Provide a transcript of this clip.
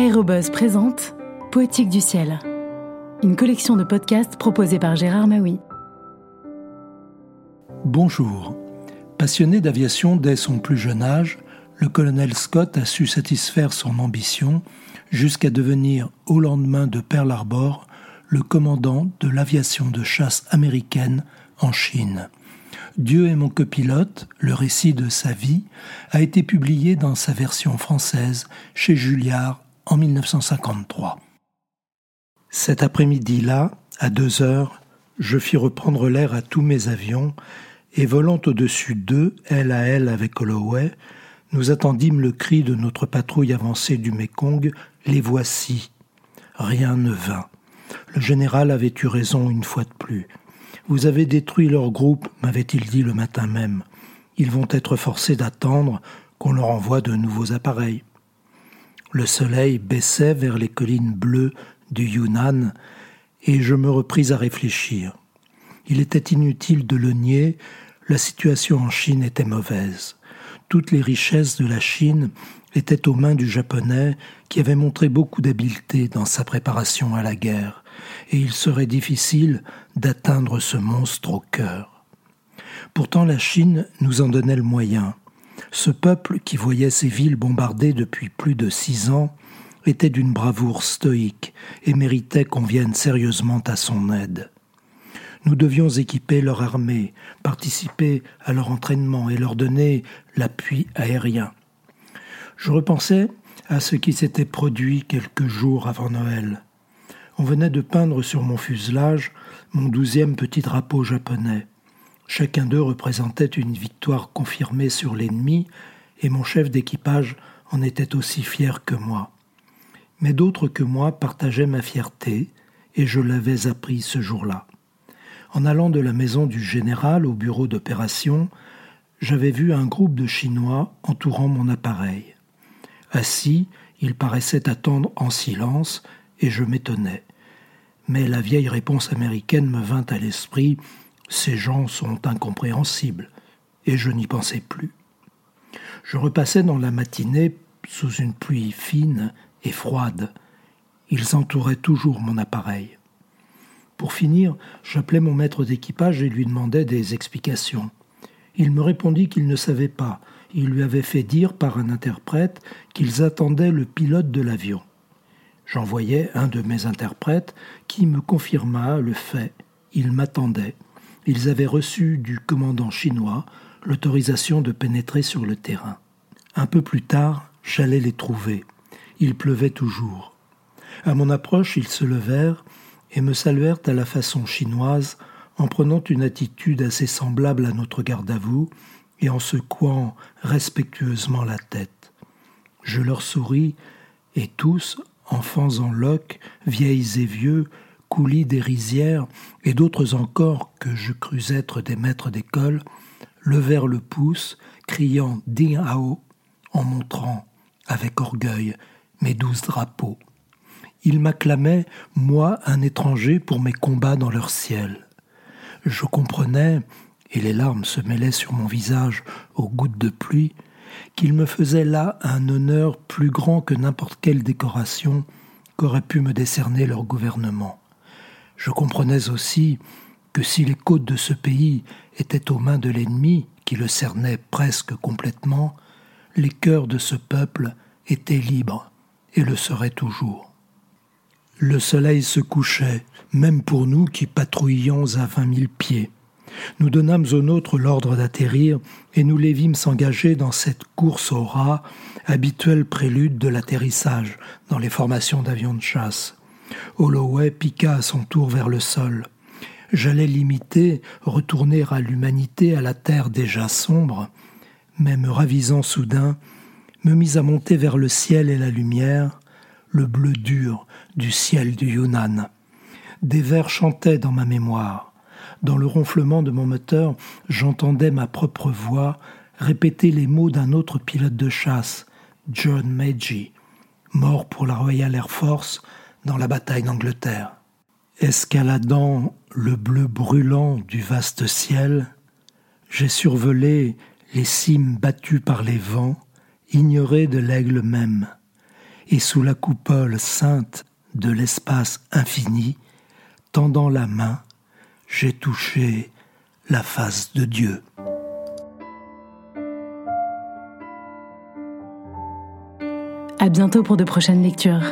Aérobuzz présente Poétique du ciel, une collection de podcasts proposée par Gérard Maui. Bonjour. Passionné d'aviation dès son plus jeune âge, le colonel Scott a su satisfaire son ambition jusqu'à devenir, au lendemain de Pearl Harbor, le commandant de l'aviation de chasse américaine en Chine. Dieu est mon copilote, le récit de sa vie, a été publié dans sa version française chez Julliard en 1953. Cet après-midi-là, à deux heures, je fis reprendre l'air à tous mes avions, et volant au-dessus d'eux, aile à aile avec Holloway, nous attendîmes le cri de notre patrouille avancée du Mekong Les voici. Rien ne vint. Le général avait eu raison une fois de plus. Vous avez détruit leur groupe, m'avait-il dit le matin même. Ils vont être forcés d'attendre qu'on leur envoie de nouveaux appareils. Le soleil baissait vers les collines bleues du Yunnan, et je me repris à réfléchir. Il était inutile de le nier, la situation en Chine était mauvaise. Toutes les richesses de la Chine étaient aux mains du japonais qui avait montré beaucoup d'habileté dans sa préparation à la guerre, et il serait difficile d'atteindre ce monstre au cœur. Pourtant la Chine nous en donnait le moyen. Ce peuple qui voyait ses villes bombardées depuis plus de six ans était d'une bravoure stoïque et méritait qu'on vienne sérieusement à son aide. Nous devions équiper leur armée, participer à leur entraînement et leur donner l'appui aérien. Je repensais à ce qui s'était produit quelques jours avant Noël. On venait de peindre sur mon fuselage mon douzième petit drapeau japonais. Chacun d'eux représentait une victoire confirmée sur l'ennemi, et mon chef d'équipage en était aussi fier que moi. Mais d'autres que moi partageaient ma fierté, et je l'avais appris ce jour-là. En allant de la maison du général au bureau d'opération, j'avais vu un groupe de Chinois entourant mon appareil. Assis, ils paraissaient attendre en silence, et je m'étonnais. Mais la vieille réponse américaine me vint à l'esprit Ces gens sont incompréhensibles, et je n'y pensais plus. Je repassais dans la matinée sous une pluie fine et froide. Ils entouraient toujours mon appareil. Pour finir, j'appelai mon maître d'équipage et lui demandai des explications. Il me répondit qu'il ne savait pas. Il lui avait fait dire par un interprète qu'ils attendaient le pilote de l'avion. J'envoyai un de mes interprètes qui me confirma le fait. Ils m'attendaient. Ils avaient reçu du commandant chinois l'autorisation de pénétrer sur le terrain. Un peu plus tard, j'allais les trouver. Il pleuvait toujours. À mon approche, ils se levèrent et me saluèrent à la façon chinoise en prenant une attitude assez semblable à notre garde à vous et en secouant respectueusement la tête. Je leur souris et tous, enfants en loques, vieilles et vieux, coulis des rizières, et d'autres encore que je crus être des maîtres d'école, levèrent le pouce, criant Ding Hao, en montrant, avec orgueil, mes douze drapeaux. Ils m'acclamaient, moi, un étranger, pour mes combats dans leur ciel. Je comprenais, et les larmes se mêlaient sur mon visage aux gouttes de pluie, qu'il me faisait là un honneur plus grand que n'importe quelle décoration qu'aurait pu me décerner leur gouvernement. Je comprenais aussi que si les côtes de ce pays étaient aux mains de l'ennemi, qui le cernait presque complètement, les cœurs de ce peuple étaient libres et le seraient toujours. Le soleil se couchait, même pour nous qui patrouillions à vingt mille pieds. Nous donnâmes aux nôtres l'ordre d'atterrir et nous les vîmes s'engager dans cette course au rat, habituel prélude de l'atterrissage dans les formations d'avions de chasse. Holloway piqua à son tour vers le sol. J'allais l'imiter, retourner à l'humanité, à la terre déjà sombre, mais me ravisant soudain, me mis à monter vers le ciel et la lumière, le bleu dur du ciel du Yunnan. Des vers chantaient dans ma mémoire. Dans le ronflement de mon moteur, j'entendais ma propre voix répéter les mots d'un autre pilote de chasse, John Magee, mort pour la Royal Air Force dans la bataille d'Angleterre. Escaladant le bleu brûlant du vaste ciel, j'ai survolé les cimes battues par les vents, ignorées de l'aigle même, et sous la coupole sainte de l'espace infini, tendant la main, j'ai touché la face de Dieu. À bientôt pour de prochaines lectures.